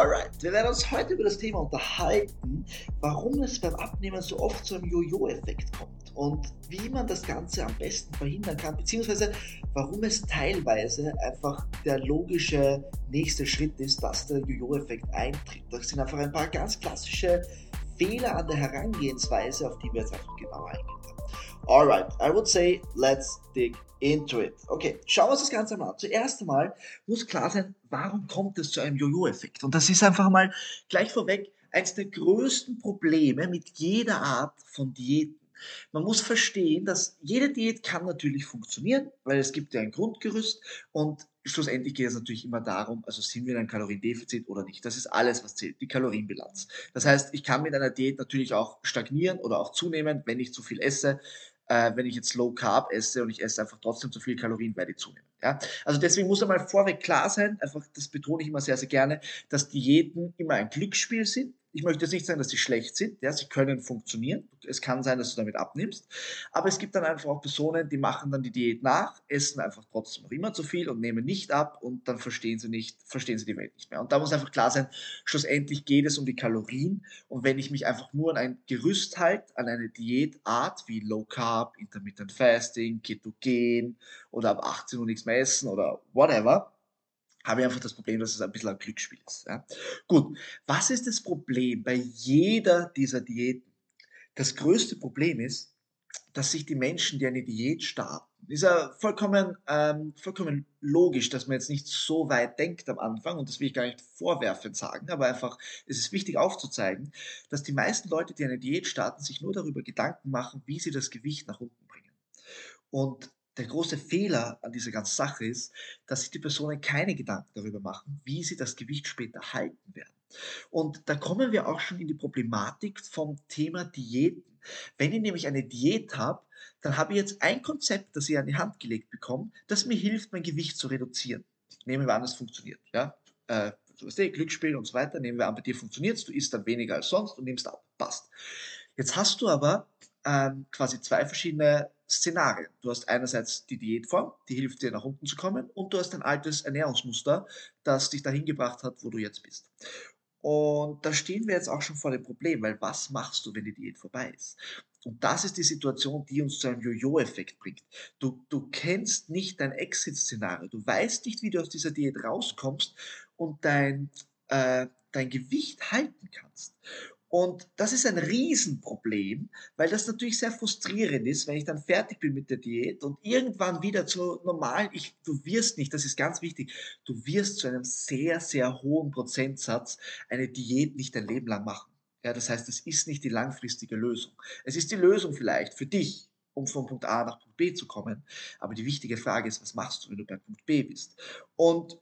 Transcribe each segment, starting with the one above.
Alright, wir werden uns heute über das Thema unterhalten, warum es beim Abnehmen so oft zu einem Jojo-Effekt kommt und wie man das Ganze am besten verhindern kann, beziehungsweise warum es teilweise einfach der logische nächste Schritt ist, dass der Jojo-Effekt eintritt. Das sind einfach ein paar ganz klassische Fehler an der Herangehensweise, auf die wir jetzt einfach genauer eingehen. Alright, I would say, let's dig into it. Okay, schauen wir uns das Ganze mal an. Zuerst einmal muss klar sein, warum kommt es zu einem Jojo-Effekt? Und das ist einfach mal gleich vorweg eines der größten Probleme mit jeder Art von Diäten. Man muss verstehen, dass jede Diät kann natürlich funktionieren, weil es gibt ja ein Grundgerüst und schlussendlich geht es natürlich immer darum, also sind wir in einem Kaloriendefizit oder nicht. Das ist alles, was zählt, die Kalorienbilanz. Das heißt, ich kann mit einer Diät natürlich auch stagnieren oder auch zunehmen, wenn ich zu viel esse äh, wenn ich jetzt Low Carb esse und ich esse einfach trotzdem zu viel Kalorien, werde ich zunehmen. Ja? Also deswegen muss einmal vorweg klar sein, einfach das betone ich immer sehr, sehr gerne, dass Diäten immer ein Glücksspiel sind ich möchte jetzt nicht sagen, dass sie schlecht sind, ja, sie können funktionieren. Es kann sein, dass du damit abnimmst. Aber es gibt dann einfach auch Personen, die machen dann die Diät nach, essen einfach trotzdem noch immer zu viel und nehmen nicht ab und dann verstehen sie nicht, verstehen sie die Welt nicht mehr. Und da muss einfach klar sein, schlussendlich geht es um die Kalorien. Und wenn ich mich einfach nur an ein Gerüst halte, an eine Diätart wie Low Carb, Intermittent Fasting, Ketogen oder ab 18 Uhr nichts mehr essen oder whatever, habe ich einfach das Problem, dass es ein bisschen ein Glücksspiel ist. Ja. Gut, was ist das Problem bei jeder dieser Diäten? Das größte Problem ist, dass sich die Menschen, die eine Diät starten, ist ja vollkommen, ähm, vollkommen logisch, dass man jetzt nicht so weit denkt am Anfang, und das will ich gar nicht vorwerfend sagen, aber einfach, es ist wichtig aufzuzeigen, dass die meisten Leute, die eine Diät starten, sich nur darüber Gedanken machen, wie sie das Gewicht nach unten bringen. Und der große Fehler an dieser ganzen Sache ist, dass sich die Personen keine Gedanken darüber machen, wie sie das Gewicht später halten werden. Und da kommen wir auch schon in die Problematik vom Thema Diäten. Wenn ich nämlich eine Diät habe, dann habe ich jetzt ein Konzept, das ich an die Hand gelegt bekomme, das mir hilft, mein Gewicht zu reduzieren. Nehmen wir an, es funktioniert. Ja? Äh, eh, Glücksspiel und so weiter. Nehmen wir an, bei dir funktioniert es, du isst dann weniger als sonst und nimmst ab. Passt. Jetzt hast du aber ähm, quasi zwei verschiedene Szenarien. Du hast einerseits die Diätform, die hilft dir nach unten zu kommen, und du hast ein altes Ernährungsmuster, das dich dahin gebracht hat, wo du jetzt bist. Und da stehen wir jetzt auch schon vor dem Problem, weil was machst du, wenn die Diät vorbei ist? Und das ist die Situation, die uns zu einem Jojo-Effekt bringt. Du, du kennst nicht dein Exit-Szenario. Du weißt nicht, wie du aus dieser Diät rauskommst und dein, äh, dein Gewicht halten kannst. Und das ist ein Riesenproblem, weil das natürlich sehr frustrierend ist, wenn ich dann fertig bin mit der Diät und irgendwann wieder zu normal, ich, du wirst nicht, das ist ganz wichtig, du wirst zu einem sehr, sehr hohen Prozentsatz eine Diät nicht dein Leben lang machen. Ja, das heißt, es ist nicht die langfristige Lösung. Es ist die Lösung vielleicht für dich, um von Punkt A nach Punkt B zu kommen. Aber die wichtige Frage ist, was machst du, wenn du bei Punkt B bist? Und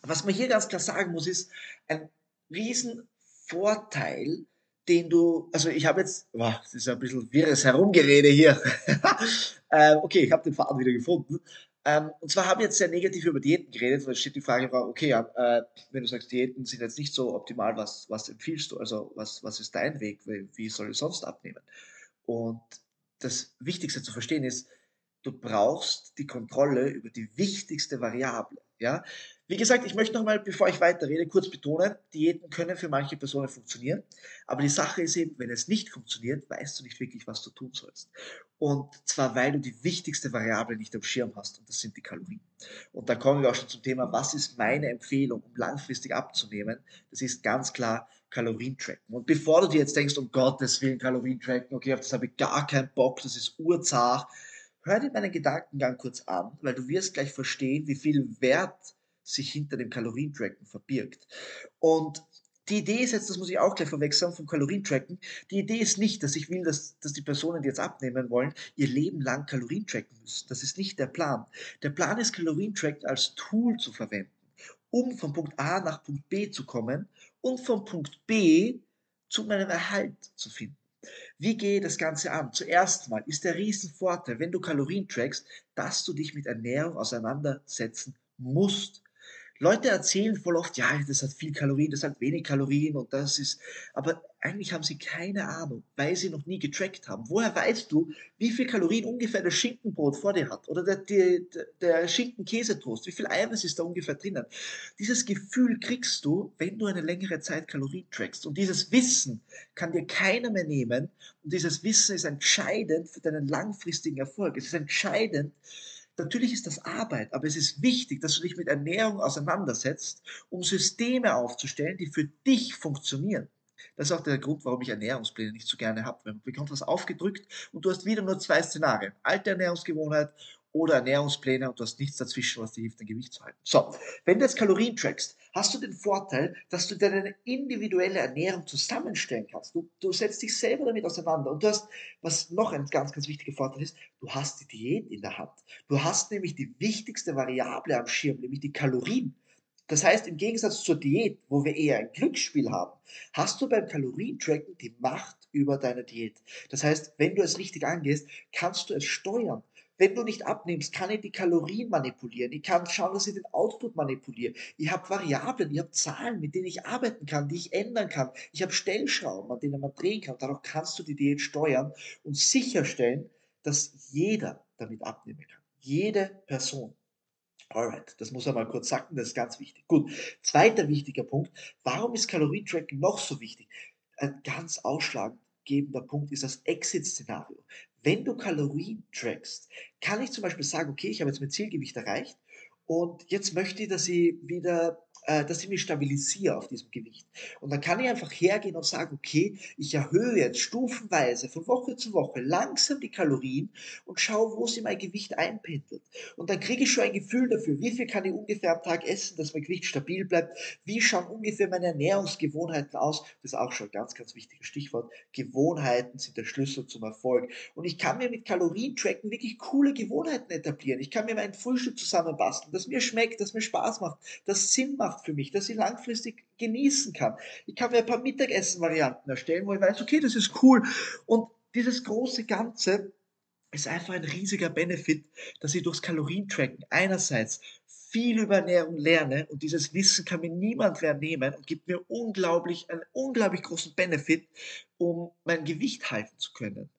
was man hier ganz klar sagen muss, ist, ein Riesenvorteil den du, also ich habe jetzt, wow, das ist ein bisschen wirres Herumgerede hier. ähm, okay, ich habe den Faden wieder gefunden. Ähm, und zwar habe ich jetzt sehr negativ über Diäten geredet, weil steht die Frage, okay, äh, wenn du sagst, Diäten sind jetzt nicht so optimal, was, was empfiehlst du? Also was, was ist dein Weg? Wie, wie soll ich sonst abnehmen? Und das Wichtigste zu verstehen ist, du brauchst die Kontrolle über die wichtigste Variable. Ja? Wie gesagt, ich möchte nochmal, bevor ich weiterrede, kurz betonen, Diäten können für manche Personen funktionieren, aber die Sache ist eben, wenn es nicht funktioniert, weißt du nicht wirklich, was du tun sollst. Und zwar, weil du die wichtigste Variable nicht am Schirm hast, und das sind die Kalorien. Und da kommen wir auch schon zum Thema, was ist meine Empfehlung, um langfristig abzunehmen? Das ist ganz klar Kalorientracken. Und bevor du dir jetzt denkst, um Gottes Willen Kalorientracken, okay, auf das habe ich gar keinen Bock, das ist urzart, hör dir meinen Gedankengang kurz an, weil du wirst gleich verstehen, wie viel Wert sich hinter dem Kalorientracken verbirgt. Und die Idee ist jetzt, das muss ich auch gleich verwechseln, vom Kalorientracken. Die Idee ist nicht, dass ich will, dass, dass die Personen, die jetzt abnehmen wollen, ihr Leben lang Kalorien tracken müssen. Das ist nicht der Plan. Der Plan ist, Kalorientracken als Tool zu verwenden, um von Punkt A nach Punkt B zu kommen und von Punkt B zu meinem Erhalt zu finden. Wie gehe das Ganze an? Zuerst mal ist der Riesenvorteil, wenn du Kalorien trackst, dass du dich mit Ernährung auseinandersetzen musst. Leute erzählen voll oft, ja, das hat viel Kalorien, das hat wenig Kalorien und das ist, aber eigentlich haben sie keine Ahnung, weil sie noch nie getrackt haben. Woher weißt du, wie viel Kalorien ungefähr das Schinkenbrot vor dir hat oder der, der, der Schinken-Käsetoast, wie viel Eiweiß ist da ungefähr drinnen? Dieses Gefühl kriegst du, wenn du eine längere Zeit Kalorien trackst und dieses Wissen kann dir keiner mehr nehmen und dieses Wissen ist entscheidend für deinen langfristigen Erfolg. Es ist entscheidend, Natürlich ist das Arbeit, aber es ist wichtig, dass du dich mit Ernährung auseinandersetzt, um Systeme aufzustellen, die für dich funktionieren. Das ist auch der Grund, warum ich Ernährungspläne nicht so gerne habe. Man bekommt was aufgedrückt und du hast wieder nur zwei Szenarien. Alte Ernährungsgewohnheit oder Ernährungspläne und du hast nichts dazwischen, was dir hilft, dein Gewicht zu halten. So, wenn du jetzt Kalorien trackst, hast du den Vorteil, dass du deine individuelle Ernährung zusammenstellen kannst. Du, du setzt dich selber damit auseinander und du hast, was noch ein ganz, ganz wichtiger Vorteil ist, du hast die Diät in der Hand. Du hast nämlich die wichtigste Variable am Schirm, nämlich die Kalorien. Das heißt, im Gegensatz zur Diät, wo wir eher ein Glücksspiel haben, hast du beim Kalorientracken die Macht über deine Diät. Das heißt, wenn du es richtig angehst, kannst du es steuern. Wenn du nicht abnimmst, kann ich die Kalorien manipulieren. Ich kann schauen, dass ich den Output manipuliere. Ich habe Variablen, ich habe Zahlen, mit denen ich arbeiten kann, die ich ändern kann. Ich habe Stellschrauben, an denen man drehen kann. Dadurch kannst du die Diät steuern und sicherstellen, dass jeder damit abnehmen kann. Jede Person. Alright, das muss einmal kurz sacken, das ist ganz wichtig. Gut, zweiter wichtiger Punkt. Warum ist Kalorientracking noch so wichtig? Ein ganz ausschlaggebender Punkt ist das Exit-Szenario. Wenn du Kalorien trackst, kann ich zum Beispiel sagen, okay, ich habe jetzt mein Zielgewicht erreicht und jetzt möchte ich, dass ich wieder äh, dass ich mich stabilisiere auf diesem Gewicht. Und dann kann ich einfach hergehen und sagen, okay, ich erhöhe jetzt stufenweise von Woche zu Woche langsam die Kalorien und schaue, wo sie mein Gewicht einpendelt. Und dann kriege ich schon ein Gefühl dafür, wie viel kann ich ungefähr am Tag essen, dass mein Gewicht stabil bleibt, wie schauen ungefähr meine Ernährungsgewohnheiten aus. Das ist auch schon ein ganz, ganz wichtiges Stichwort. Gewohnheiten sind der Schlüssel zum Erfolg. Und ich kann mir mit Kalorien-Tracken wirklich coole Gewohnheiten etablieren. Ich kann mir mein Frühstück zusammenbasteln, das mir schmeckt, das mir Spaß macht, das Sinn macht macht für mich, dass ich langfristig genießen kann. Ich kann mir ein paar Mittagessen-Varianten erstellen, wo ich weiß, okay, das ist cool. Und dieses große Ganze ist einfach ein riesiger Benefit, dass ich durchs Kalorientracken einerseits viel über Ernährung lerne und dieses Wissen kann mir niemand mehr nehmen und gibt mir unglaublich, einen unglaublich großen Benefit, um mein Gewicht halten zu können.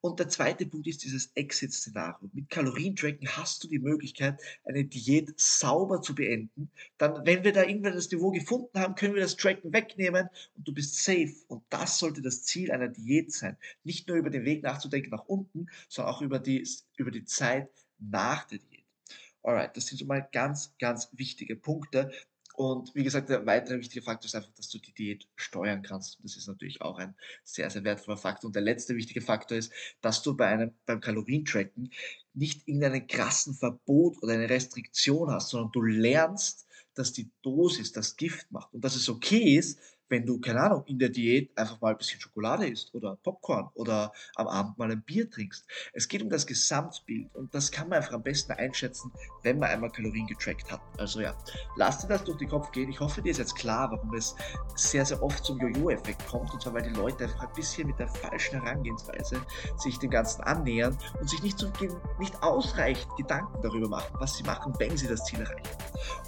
Und der zweite Punkt ist dieses Exit-Szenario. Mit Kalorientracken hast du die Möglichkeit, eine Diät sauber zu beenden. Dann, wenn wir da irgendwann das Niveau gefunden haben, können wir das Tracken wegnehmen und du bist safe. Und das sollte das Ziel einer Diät sein. Nicht nur über den Weg nachzudenken nach unten, sondern auch über die, über die Zeit nach der Diät. Alright, das sind so mal ganz, ganz wichtige Punkte. Und wie gesagt, der weitere wichtige Faktor ist einfach, dass du die Diät steuern kannst. Das ist natürlich auch ein sehr, sehr wertvoller Faktor. Und der letzte wichtige Faktor ist, dass du bei einem, beim Kalorientracken nicht irgendeinen krassen Verbot oder eine Restriktion hast, sondern du lernst, dass die Dosis das Gift macht und dass es okay ist, wenn du, keine Ahnung, in der Diät einfach mal ein bisschen Schokolade isst oder Popcorn oder am Abend mal ein Bier trinkst. Es geht um das Gesamtbild und das kann man einfach am besten einschätzen, wenn man einmal Kalorien getrackt hat. Also ja, lass dir das durch den Kopf gehen. Ich hoffe, dir ist jetzt klar, warum es sehr, sehr oft zum Jojo-Effekt kommt und zwar, weil die Leute einfach ein bisschen mit der falschen Herangehensweise sich dem Ganzen annähern und sich nicht, so, nicht ausreichend Gedanken darüber machen, was sie machen, wenn sie das Ziel erreichen.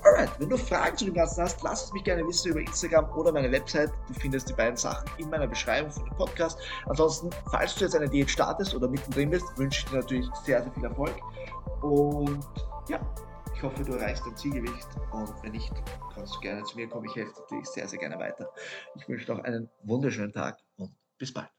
Alright, wenn du Fragen zu dem Ganzen hast, lass es mich gerne wissen über Instagram oder meine Website Website. Du findest die beiden Sachen in meiner Beschreibung von dem Podcast. Ansonsten, falls du jetzt eine Diät startest oder mittendrin bist, wünsche ich dir natürlich sehr, sehr viel Erfolg. Und ja, ich hoffe, du erreichst dein Zielgewicht. Und wenn nicht, kannst du gerne zu mir kommen. Ich helfe dir natürlich sehr, sehr gerne weiter. Ich wünsche noch einen wunderschönen Tag und bis bald.